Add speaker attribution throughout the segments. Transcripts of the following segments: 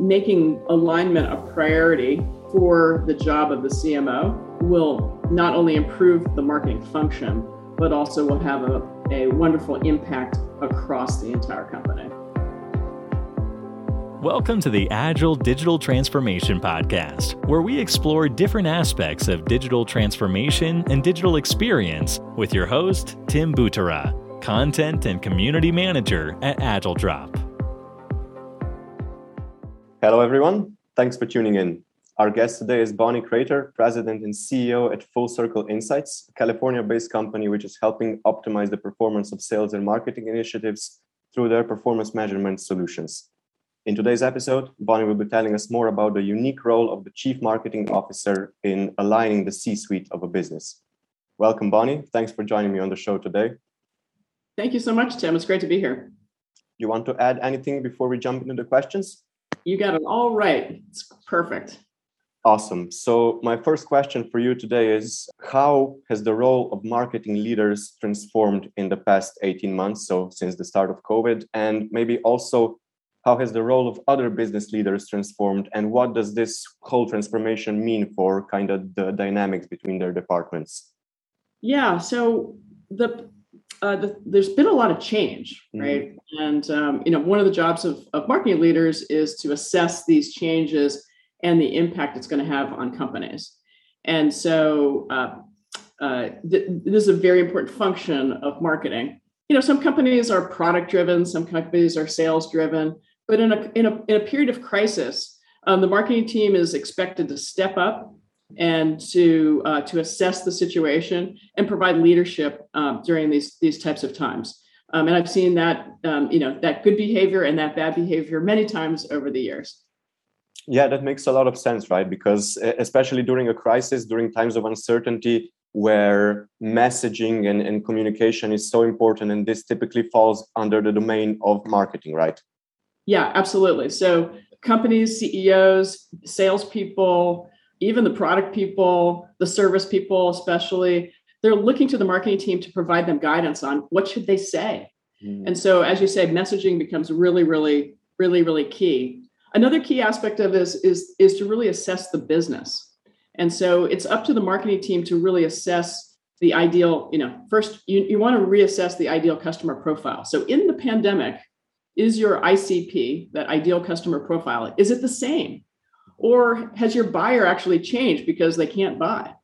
Speaker 1: making alignment a priority for the job of the CMO will not only improve the marketing function, but also will have a, a wonderful impact across the entire company.
Speaker 2: Welcome to the Agile Digital Transformation Podcast, where we explore different aspects of digital transformation and digital experience with your host, Tim Butara, Content and Community Manager at AgileDrop.
Speaker 3: Hello, everyone. Thanks for tuning in. Our guest today is Bonnie Crater, President and CEO at Full Circle Insights, a California based company which is helping optimize the performance of sales and marketing initiatives through their performance measurement solutions. In today's episode, Bonnie will be telling us more about the unique role of the Chief Marketing Officer in aligning the C suite of a business. Welcome, Bonnie. Thanks for joining me on the show today.
Speaker 1: Thank you so much, Tim. It's great to be here.
Speaker 3: You want to add anything before we jump into the questions?
Speaker 1: You got it all right. It's perfect.
Speaker 3: Awesome. So, my first question for you today is How has the role of marketing leaders transformed in the past 18 months? So, since the start of COVID, and maybe also how has the role of other business leaders transformed and what does this whole transformation mean for kind of the dynamics between their departments
Speaker 1: yeah so the, uh, the there's been a lot of change mm-hmm. right mm-hmm. and um, you know one of the jobs of, of marketing leaders is to assess these changes and the impact it's going to have on companies and so uh, uh, th- this is a very important function of marketing you know some companies are product driven some companies are sales driven but in a, in a, in a period of crisis, um, the marketing team is expected to step up and to uh, to assess the situation and provide leadership um, during these these types of times. Um, and I've seen that um, you know that good behavior and that bad behavior many times over the years.
Speaker 3: Yeah, that makes a lot of sense, right? Because especially during a crisis, during times of uncertainty, where messaging and, and communication is so important, and this typically falls under the domain of marketing, right?
Speaker 1: Yeah, absolutely. So companies, CEOs, salespeople, even the product people, the service people, especially, they're looking to the marketing team to provide them guidance on what should they say. Mm. And so, as you say, messaging becomes really, really, really, really key. Another key aspect of this is, is to really assess the business. And so it's up to the marketing team to really assess the ideal, you know, first you, you want to reassess the ideal customer profile. So in the pandemic, is your ICP, that ideal customer profile, is it the same? Or has your buyer actually changed because they can't buy?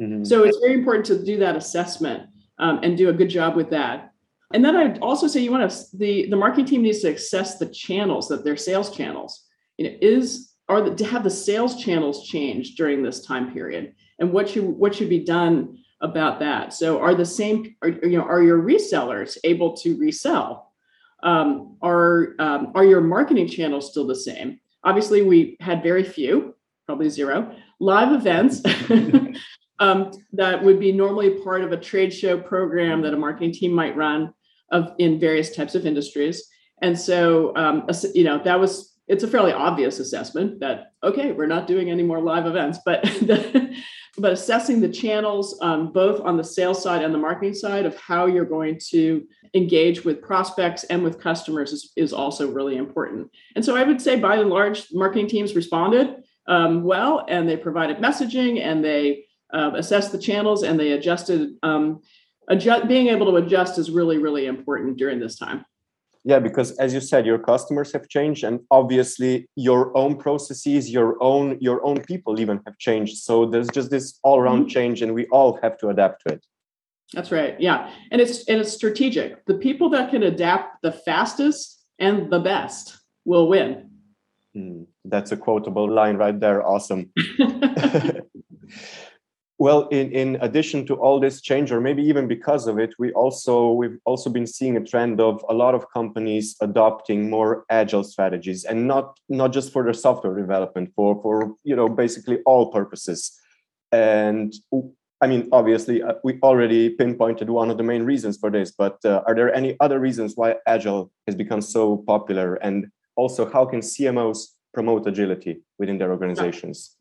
Speaker 1: Mm-hmm. So it's very important to do that assessment um, and do a good job with that. And then I'd also say you want to the the marketing team needs to assess the channels that their sales channels. You know, is are the, to have the sales channels change during this time period, and what should what should be done about that? So are the same are, you know are your resellers able to resell? um, are um, are your marketing channels still the same? Obviously, we had very few, probably zero, live events um, that would be normally part of a trade show program that a marketing team might run of in various types of industries. And so, um, you know, that was it's a fairly obvious assessment that okay, we're not doing any more live events, but the, but assessing the channels um, both on the sales side and the marketing side of how you're going to engage with prospects and with customers is, is also really important. And so i would say by and large marketing teams responded um, well and they provided messaging and they uh, assessed the channels and they adjusted um, adjust, being able to adjust is really really important during this time
Speaker 3: yeah because as you said your customers have changed and obviously your own processes your own your own people even have changed. So there's just this all around mm-hmm. change and we all have to adapt to it.
Speaker 1: That's right yeah. And it's and it's strategic. The people that can adapt the fastest and the best will win.
Speaker 3: Mm, that's a quotable line right there. Awesome well in, in addition to all this change or maybe even because of it we also we've also been seeing a trend of a lot of companies adopting more agile strategies and not not just for their software development for for you know basically all purposes. And i mean obviously uh, we already pinpointed one of the main reasons for this but uh, are there any other reasons why agile has become so popular? And also how can cmos promote agility within their organizations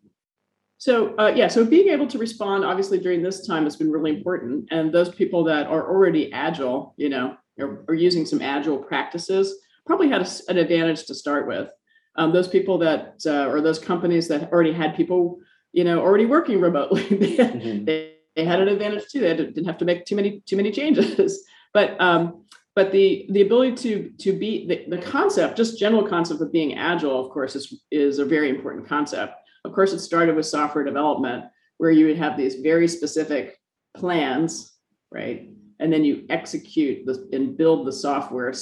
Speaker 1: so uh, yeah, so being able to respond obviously during this time has been really important, and those people that are already agile, you know, are, are using some agile practices, probably had a, an advantage to start with. Um, those people that uh, or those companies that already had people, you know, already working remotely, they, mm-hmm. they, they, had an advantage too. They didn't have to make too many too many changes. but um, but the the ability to to be the, the concept, just general concept of being agile, of course, is is a very important concept. Of course, it started with software development, where you would have these very specific plans, right? And then you execute the, and build the software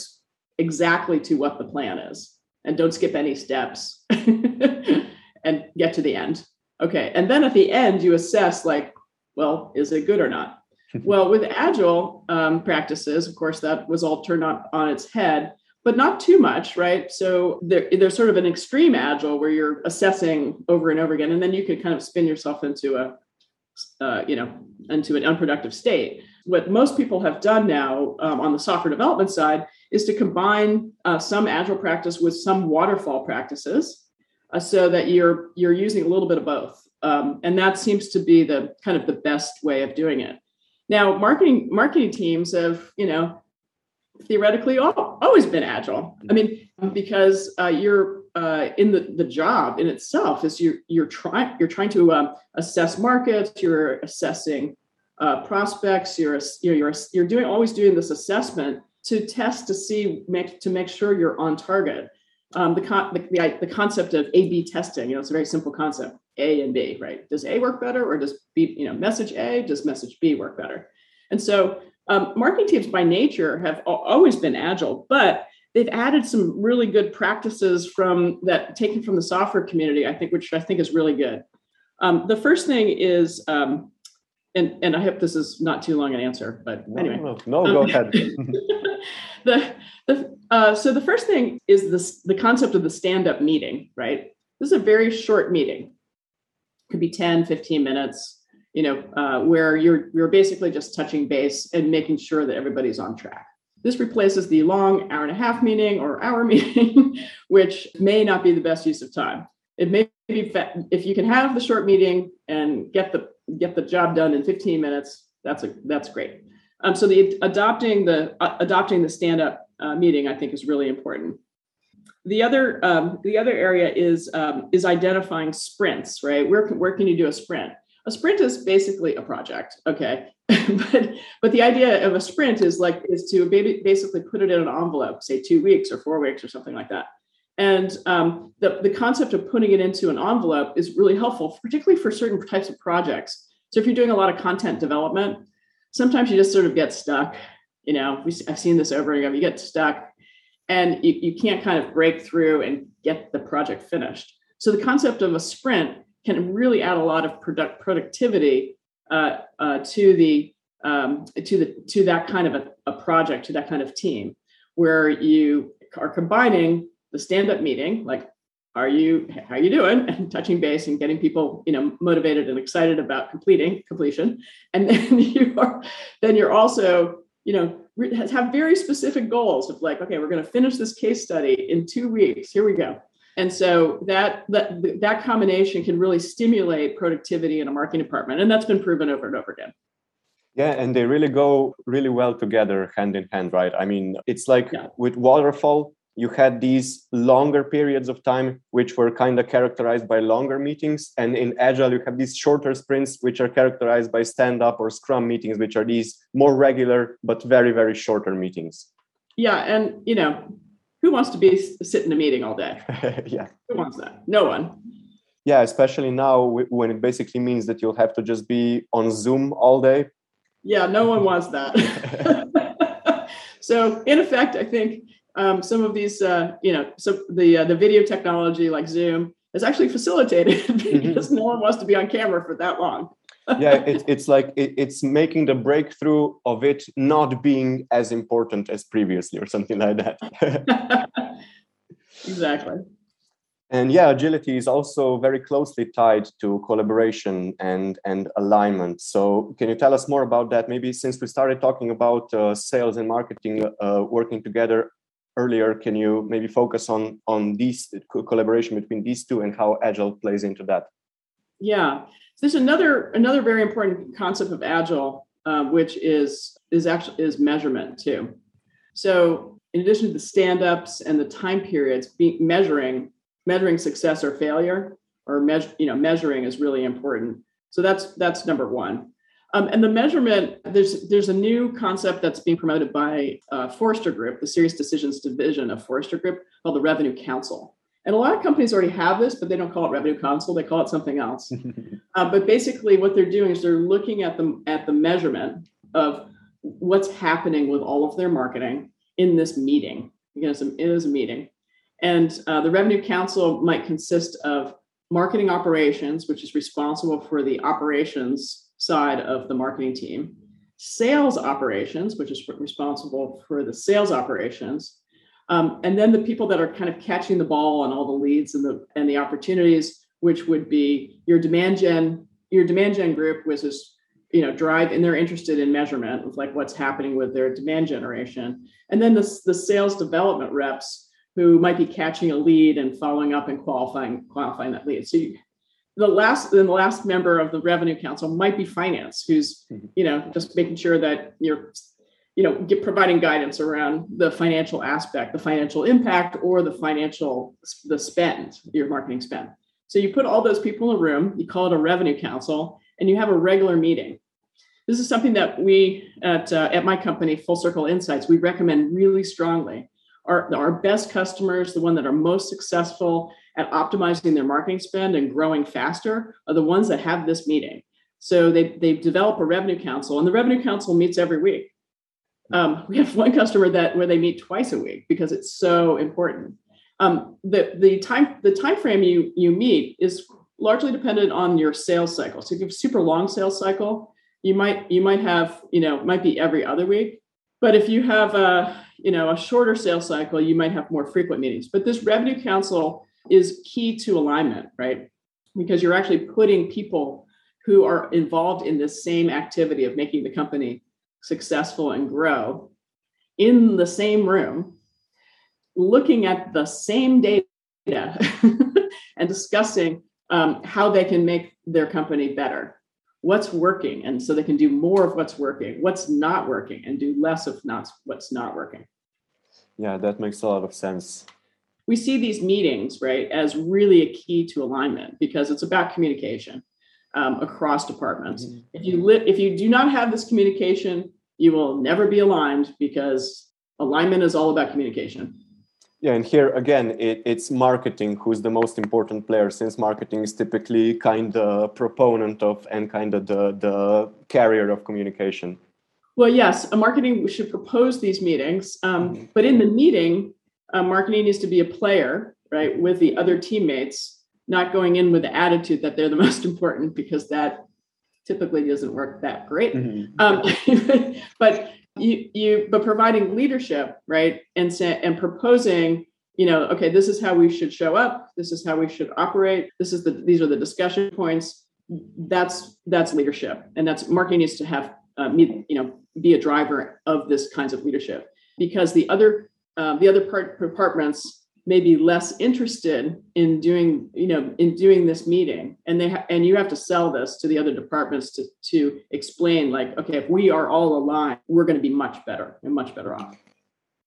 Speaker 1: exactly to what the plan is and don't skip any steps and get to the end. Okay. And then at the end, you assess, like, well, is it good or not? well, with agile um, practices, of course, that was all turned on, on its head, but not too much, right? So there, there's sort of an extreme agile where you're assessing over and over again, and then you can kind of spin yourself into a, uh, you know, into an unproductive state. What most people have done now um, on the software development side is to combine uh, some agile practice with some waterfall practices, uh, so that you're you're using a little bit of both, um, and that seems to be the kind of the best way of doing it. Now, marketing marketing teams have you know theoretically always been agile. I mean, because uh, you're uh, in the, the job in itself is you're you're trying you're trying to um, assess markets, you're assessing uh, prospects, you're you're you're you're doing always doing this assessment to test to see make to make sure you're on target. Um, the, con- the, the, the concept of A/B testing, you know, it's a very simple concept. A and B, right? Does A work better, or does B, you know, message A, does message B work better? And so, um, marketing teams by nature have always been agile, but they've added some really good practices from that taken from the software community. I think, which I think is really good. Um, the first thing is um, and and I hope this is not too long an answer, but
Speaker 3: no,
Speaker 1: anyway.
Speaker 3: No, no, go um, ahead.
Speaker 1: the the uh, so the first thing is this the concept of the stand-up meeting, right? This is a very short meeting. It could be 10, 15 minutes, you know, uh, where you're you're basically just touching base and making sure that everybody's on track. This replaces the long hour and a half meeting or hour meeting, which may not be the best use of time. It may be if you can have the short meeting and get the get the job done in 15 minutes, that's a that's great. Um, so the adopting the uh, adopting the stand up uh, meeting, I think, is really important. The other um, the other area is um, is identifying sprints. Right, where where can you do a sprint? A sprint is basically a project. Okay, but but the idea of a sprint is like is to basically put it in an envelope, say two weeks or four weeks or something like that. And um, the, the concept of putting it into an envelope is really helpful, particularly for certain types of projects. So if you're doing a lot of content development, sometimes you just sort of get stuck. You know, we, I've seen this over and over. You get stuck and you, you can't kind of break through and get the project finished. So the concept of a sprint can really add a lot of product productivity uh, uh, to the um, to the to that kind of a, a project, to that kind of team, where you are combining the stand-up meeting, like, are you how are you doing? And touching base and getting people, you know, motivated and excited about completing completion. And then you are then you're also, you know, have very specific goals of like, okay, we're going to finish this case study in two weeks. Here we go. And so that that that combination can really stimulate productivity in a marketing department, and that's been proven over and over again.
Speaker 3: Yeah, and they really go really well together, hand in hand, right? I mean, it's like yeah. with waterfall, you had these longer periods of time which were kind of characterized by longer meetings and in agile you have these shorter sprints which are characterized by stand up or scrum meetings which are these more regular but very very shorter meetings
Speaker 1: yeah and you know who wants to be sit in a meeting all day
Speaker 3: yeah
Speaker 1: who wants that no one
Speaker 3: yeah especially now when it basically means that you'll have to just be on zoom all day
Speaker 1: yeah no one wants that so in effect i think um, some of these, uh, you know, so the uh, the video technology like Zoom is actually facilitated mm-hmm. because mm-hmm. no one wants to be on camera for that long.
Speaker 3: Yeah, it, it's like it, it's making the breakthrough of it not being as important as previously, or something like that.
Speaker 1: exactly.
Speaker 3: And yeah, agility is also very closely tied to collaboration and and alignment. So, can you tell us more about that? Maybe since we started talking about uh, sales and marketing uh, working together, earlier can you maybe focus on on these collaboration between these two and how agile plays into that
Speaker 1: yeah there's another another very important concept of agile uh, which is is actually is measurement too so in addition to the stand-ups and the time periods being measuring measuring success or failure or measure, you know, measuring is really important. So that's that's number one. Um, and the measurement, there's there's a new concept that's being promoted by uh, Forrester Group, the SiriusDecisions division of Forrester Group, called the Revenue Council. And a lot of companies already have this, but they don't call it Revenue Council; they call it something else. uh, but basically, what they're doing is they're looking at the at the measurement of what's happening with all of their marketing in this meeting. Because it is a meeting, and uh, the Revenue Council might consist of marketing operations, which is responsible for the operations side of the marketing team, sales operations, which is responsible for the sales operations, um, and then the people that are kind of catching the ball on all the leads and the and the opportunities, which would be your demand gen, your demand gen group, which is you know drive and they're interested in measurement of like what's happening with their demand generation, and then the the sales development reps who might be catching a lead and following up and qualifying qualifying that lead. So you, the last then the last member of the revenue council might be finance who's mm-hmm. you know just making sure that you're you know get providing guidance around the financial aspect the financial impact or the financial the spend your marketing spend so you put all those people in a room you call it a revenue council and you have a regular meeting this is something that we at uh, at my company full circle insights we recommend really strongly our, our best customers the one that are most successful at optimizing their marketing spend and growing faster are the ones that have this meeting. So they they develop a revenue council, and the revenue council meets every week. Um, we have one customer that where they meet twice a week because it's so important. Um, the the time the time frame you you meet is largely dependent on your sales cycle. So if you have a super long sales cycle, you might you might have you know might be every other week. But if you have a you know a shorter sales cycle, you might have more frequent meetings. But this revenue council is key to alignment, right? Because you're actually putting people who are involved in this same activity of making the company successful and grow in the same room, looking at the same data and discussing um, how they can make their company better. What's working? And so they can do more of what's working what's not working and do less of not what's not working.
Speaker 3: Yeah that makes a lot of sense.
Speaker 1: We see these meetings right as really a key to alignment because it's about communication um, across departments mm-hmm. if you li- if you do not have this communication you will never be aligned because alignment is all about communication
Speaker 3: yeah and here again it, it's marketing who's the most important player since marketing is typically kind of proponent of and kind of the, the carrier of communication
Speaker 1: well yes a marketing should propose these meetings um, mm-hmm. but in the meeting uh, marketing needs to be a player, right, with the other teammates, not going in with the attitude that they're the most important because that typically doesn't work that great. Mm-hmm. Um, but you, you, but providing leadership, right, and say, and proposing, you know, okay, this is how we should show up. This is how we should operate. This is the these are the discussion points. That's that's leadership, and that's marketing needs to have, uh, you know, be a driver of this kinds of leadership because the other um, the other part, departments may be less interested in doing you know in doing this meeting. And they ha- and you have to sell this to the other departments to to explain like okay if we are all aligned we're going to be much better and much better off.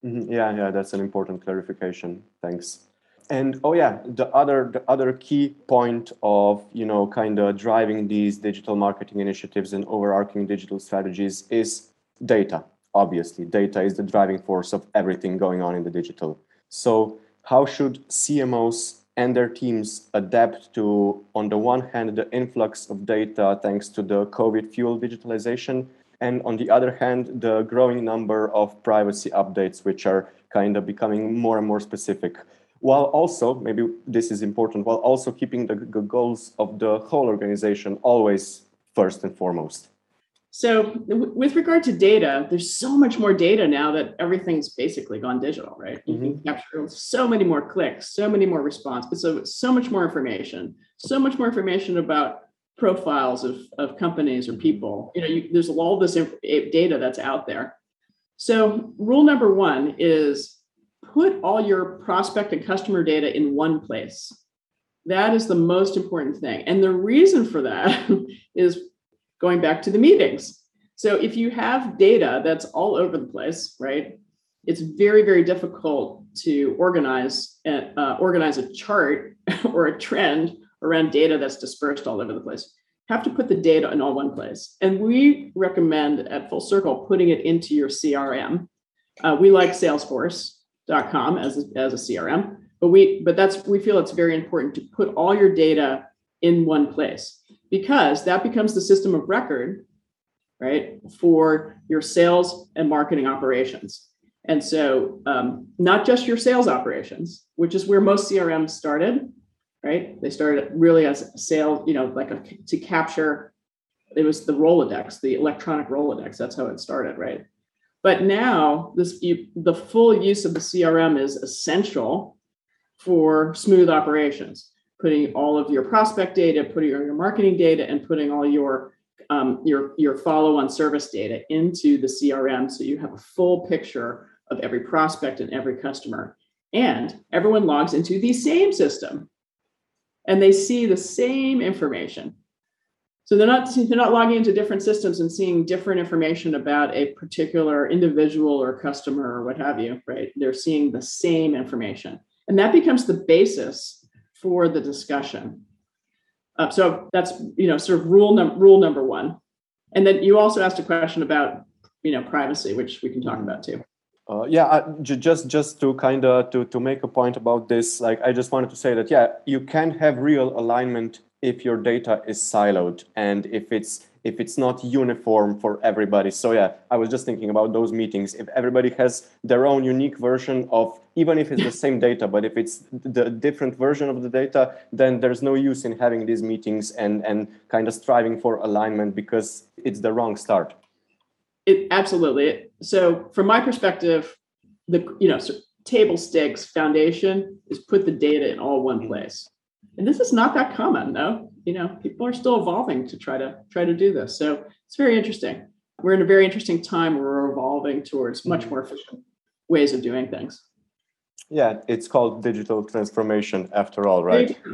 Speaker 3: Mm-hmm. yeah yeah that's an important clarification. Thanks. And oh yeah the other the other key point of you know kind of driving these digital marketing initiatives and overarching digital strategies is data obviously. Data is the driving force of everything going on in the digital. So how should cmos and their teams adapt to on the one hand the influx of data thanks to the covid fueled digitalization and on the other hand the growing number of privacy updates which are kind of becoming more and more specific while also maybe this is important while also keeping the, the goals of the whole organization always first and foremost
Speaker 1: so, with regard to data, there's so much more data now that everything's basically gone digital, right? You mm-hmm. can capture so many more clicks, so many more responses, so so much more information, so much more information about profiles of, of companies or mm-hmm. people. You know, you, there's all this inf- data that's out there. So, rule number one is put all your prospect and customer data in one place. That is the most important thing. And the reason for that is going back to the meetings. So if you have data that's all over the place, right? it's very very difficult to organize uh, organize a chart or a trend around data that's dispersed all over the place have to put the data in all one place and we recommend at full circle putting it into your crm uh, we like salesforce.com as a, as a crm but we but that's we feel it's very important to put all your data in one place because that becomes the system of record right for your sales and marketing operations and so, um, not just your sales operations, which is where most CRMs started, right? They started really as sales, you know, like a, to capture. It was the Rolodex, the electronic Rolodex. That's how it started, right? But now, this you, the full use of the CRM is essential for smooth operations. Putting all of your prospect data, putting all your marketing data, and putting all your um, your your follow-on service data into the CRM, so you have a full picture of every prospect and every customer. And everyone logs into the same system and they see the same information. So they're not they're not logging into different systems and seeing different information about a particular individual or customer or what have you, right? They're seeing the same information. And that becomes the basis for the discussion. Uh, so that's you know sort of rule num- rule number one. And then you also asked a question about you know privacy, which we can talk about too.
Speaker 3: Uh, yeah, just just to kind of to to make a point about this, like I just wanted to say that yeah, you can have real alignment if your data is siloed and if it's if it's not uniform for everybody. So yeah, I was just thinking about those meetings. If everybody has their own unique version of even if it's the same data, but if it's the different version of the data, then there's no use in having these meetings and and kind of striving for alignment because it's the wrong start.
Speaker 1: It absolutely. So from my perspective, the you know so table stakes foundation is put the data in all one mm-hmm. place. And this is not that common though. You know, people are still evolving to try to try to do this. So it's very interesting. We're in a very interesting time where we're evolving towards much more efficient ways of doing things.
Speaker 3: Yeah, it's called digital transformation after all, right?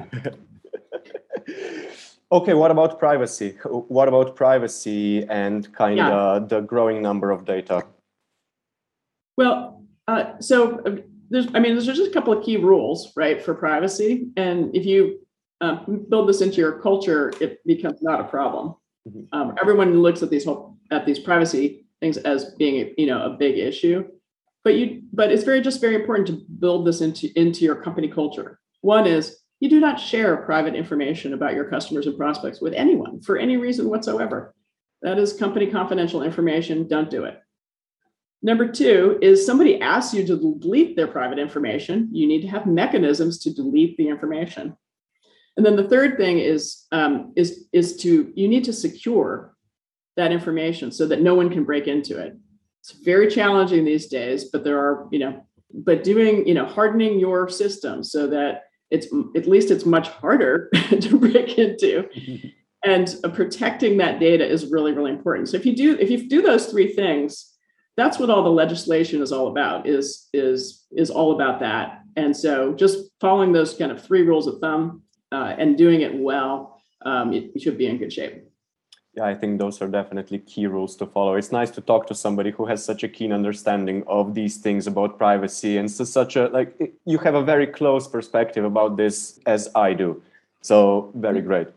Speaker 3: Okay, what about privacy? What about privacy and kind of yeah. the growing number of data?
Speaker 1: Well, uh, so uh, there's, I mean, there's just a couple of key rules, right, for privacy. And if you um, build this into your culture, it becomes not a problem. Mm-hmm. Um, everyone looks at these whole, at these privacy things as being, you know, a big issue. But you, but it's very just very important to build this into into your company culture. One is you do not share private information about your customers and prospects with anyone for any reason whatsoever. That is company confidential information. Don't do it. Number two is somebody asks you to delete their private information. You need to have mechanisms to delete the information. And then the third thing is um, is is to you need to secure that information so that no one can break into it. It's very challenging these days, but there are you know, but doing you know hardening your system so that it's at least it's much harder to break into. And uh, protecting that data is really really important. So if you do if you do those three things that's what all the legislation is all about is is is all about that. And so just following those kind of three rules of thumb uh, and doing it well um, you, you should be in good shape
Speaker 3: yeah, I think those are definitely key rules to follow. It's nice to talk to somebody who has such a keen understanding of these things about privacy and so such a like you have a very close perspective about this as I do. So very great.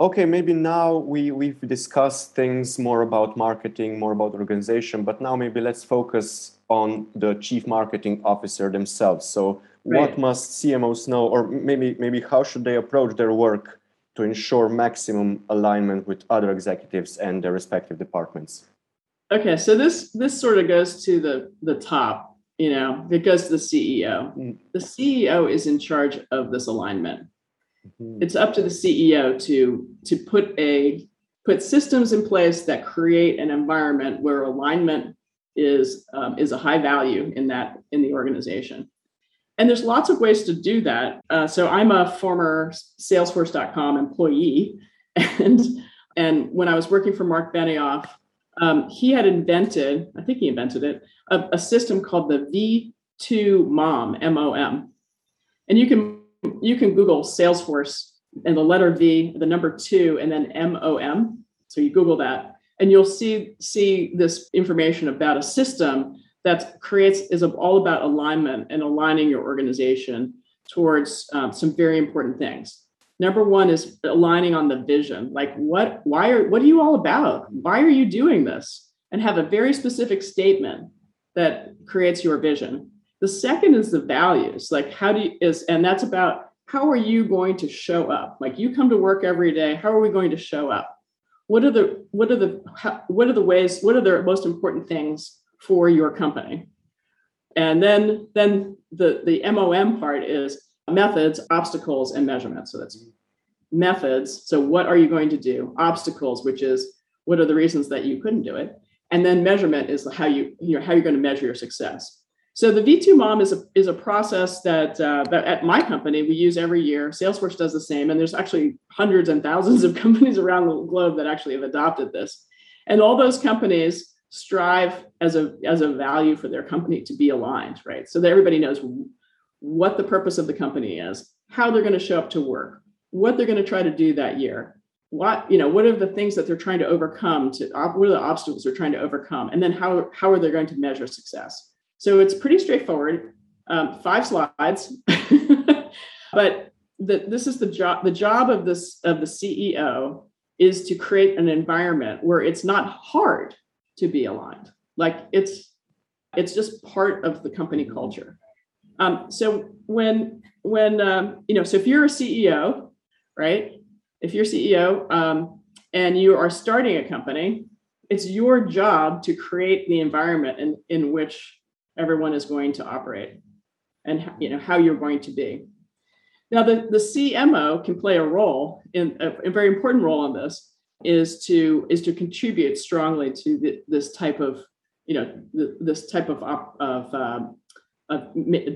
Speaker 3: Okay, maybe now we we've discussed things more about marketing, more about organization, but now maybe let's focus on the chief marketing officer themselves. So right. what must CMOs know or maybe maybe how should they approach their work to ensure maximum alignment with other executives and their respective departments?
Speaker 1: Okay, so this this sort of goes to the the top, you know, it goes to the CEO. Mm. The CEO is in charge of this alignment. Mm-hmm. It's up to the CEO to to put a put systems in place that create an environment where alignment is um, is a high value in that in the organization. And there's lots of ways to do that. Uh, so I'm a former Salesforce.com employee, and and when I was working for Marc Benioff, um, he had invented, I think he invented it, a, a system called the V2 MOM, M-O-M. And you can you can Google Salesforce and the letter V, the number two, and then M-O-M. So you Google that, and you'll see see this information about a system that creates is all about alignment and aligning your organization towards um, some very important things. Number one is aligning on the vision. Like what, why are, what are you all about? Why are you doing this? And have a very specific statement that creates your vision. The second is the values. Like how do you is, and that's about how are you going to show up? Like you come to work every day. How are we going to show up? What are the what are the how, what are the ways? What are the most important things for your company? And then then the the MOM part is methods, obstacles, and measurements. So that's methods. So what are you going to do? Obstacles, which is what are the reasons that you couldn't do it? And then measurement is how you, you know, how you're going to measure your success. So the V2 MOM is a, is a process that, uh, that at my company we use every year. Salesforce does the same, and there's actually hundreds and thousands of companies around the globe that actually have adopted this. And all those companies strive as a as a value for their company to be aligned, right? So that everybody knows what the purpose of the company is, how they're going to show up to work, what they're going to try to do that year, what you know, what are the things that they're trying to overcome to what are the obstacles they're trying to overcome, and then how how are they going to measure success? So it's pretty straightforward. Um, five slides, but the, this is the job. The job of this of the CEO is to create an environment where it's not hard to be aligned. Like it's it's just part of the company culture. Um, so when when um, you know, so if you're a CEO, right? If you're CEO um, and you are starting a company, it's your job to create the environment in, in which everyone is going to operate and you know how you're going to be. Now, the, the CMO can play a role in a, a very important role in this is to is to contribute strongly to the, this type of you know the, this type of of um,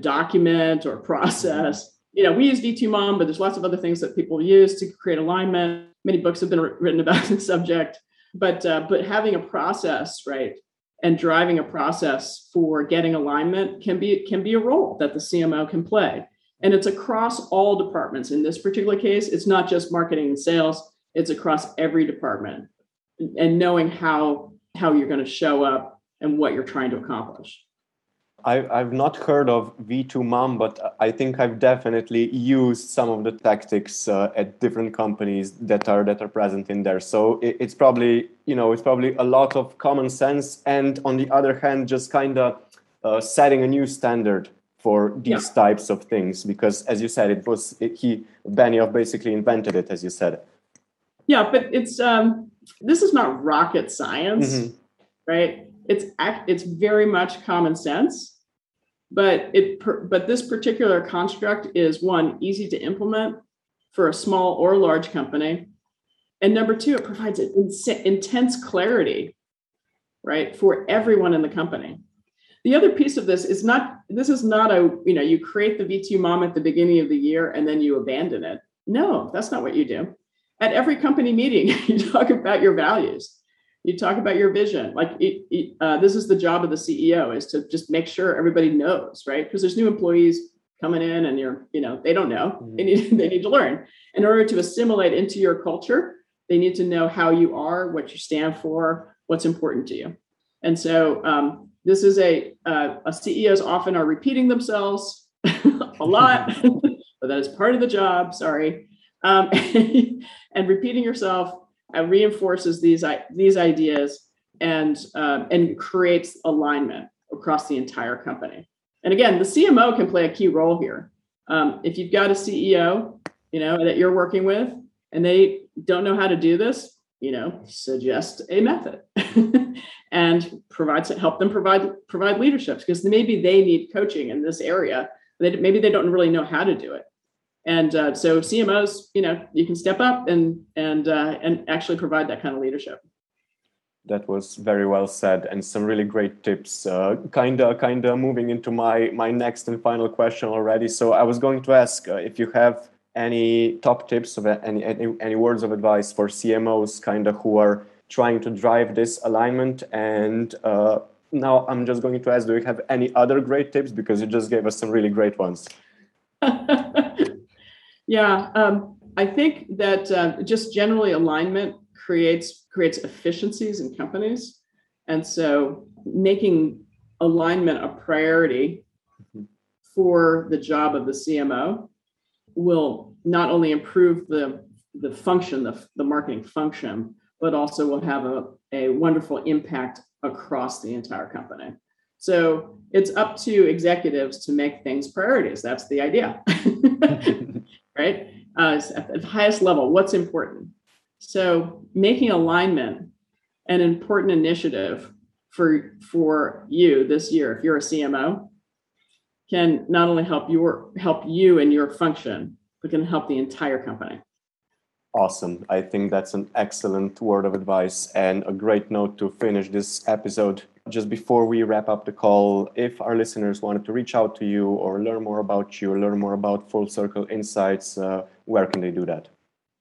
Speaker 1: document or process. You know, we use V2 MOM, but there's lots of other things that people use to create alignment. Many books have been written about the subject, but uh, but having a process, right, and driving a process for getting alignment can be can be a role that the CMO can play. And it's across all departments. In this particular case, it's not just marketing and sales, it's across every department. And knowing how how you're going to show up and what you're trying to accomplish.
Speaker 3: I've, I've not heard of V2 MOM, but I think I've definitely used some of the tactics uh, at different companies that are that are present in there. So it, it's probably you know it's probably a lot of common sense, and on the other hand, just kind of uh, setting a new standard for these yeah. types of things. Because as you said, it was it, he Benioff basically invented it, as you said.
Speaker 1: Yeah, but it's um, this is not rocket science, mm-hmm. right? it's it's very much common sense but it but this particular construct is one easy to implement for a small or large company and number two it provides intense clarity right for everyone in the company the other piece of this is not this is not a you know you create the v2 mom at the beginning of the year and then you abandon it no that's not what you do at every company meeting you talk about your values. You talk about your vision. Like it, it, uh, this is the job of the ceo is to just make sure everybody knows right? Because there's new employees coming in and you're you know they don't know. Mm-hmm. they need they need to learn. In order to assimilate into your culture they need to know how you are what you stand for what's important to you. And so um, this is a uh, a ceos often are repeating themselves a lot but that is part of the job sorry um, and repeating yourself uh, reinforces these these ideas and um, and creates alignment across the entire company. And again, the CMO can play a key role here. Um, if you've got a CEO, you know that you're working with, and they don't know how to do this, you know, suggest a method and provide help them provide provide leadership because maybe they need coaching in this area. They, maybe they don't really know how to do it and uh, so CMOs, you know, you can step up and and uh, and actually provide that kind of leadership.
Speaker 3: That was very well said, and some really great tips. Uh, kinda, kinda moving into my my next and final question already. So I was going to ask uh, if you have any top tips of any, any any words of advice for CMOs, kinda who are trying to drive this alignment and. Uh, now I'm just going to ask, do you have any other great tips? Because you just gave us some really great ones.
Speaker 1: Yeah, um, I think that uh, just generally alignment creates creates efficiencies in companies, and so making alignment a priority mm-hmm. for the job of the CMO will not only improve the the function, the, the marketing function, but also will have a, a wonderful impact across the entire company. So it's up to executives to make things priorities. That's the idea, right? Uh, at the highest level, what's important? So making alignment an important initiative for for you this year, if you're a CMO, can not only help your help you and your function, but can help the entire company.
Speaker 3: Awesome. I think that's an excellent word of advice and a great note to finish this episode. Just before we wrap up the call, if our listeners wanted to reach out to you or learn more about you, or learn more about Full Circle Insights, uh, where can they do that?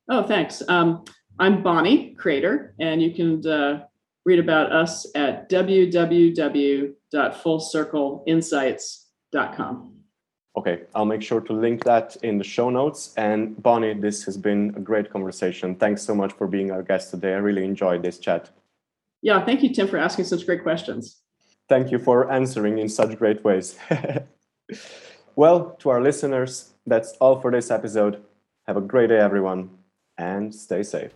Speaker 1: Oh, thanks. Um, I'm Bonnie Crater, and you can uh, read about us at www.fullcircleinsights.com.
Speaker 3: Okay, I'll make sure to link that in the show notes. And Bonnie, this has been a great conversation. Thanks so much for being our guest today. I really enjoyed this chat.
Speaker 1: Yeah, thank you, Tim, for asking such great questions.
Speaker 3: Thank you for answering in such great ways. well, to our listeners, that's all for this episode. Have a great day, everyone, and stay safe.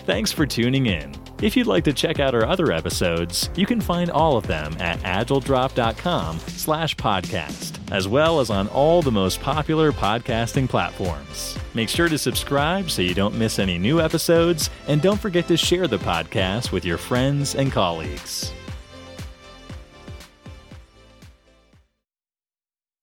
Speaker 2: Thanks for tuning in. If you'd like to check out our other episodes, you can find all of them at agiledrop.com slash podcast, as well as on all the most popular podcasting platforms. Make sure to subscribe so you don't miss any new episodes, and don't forget to share the podcast with your friends and colleagues.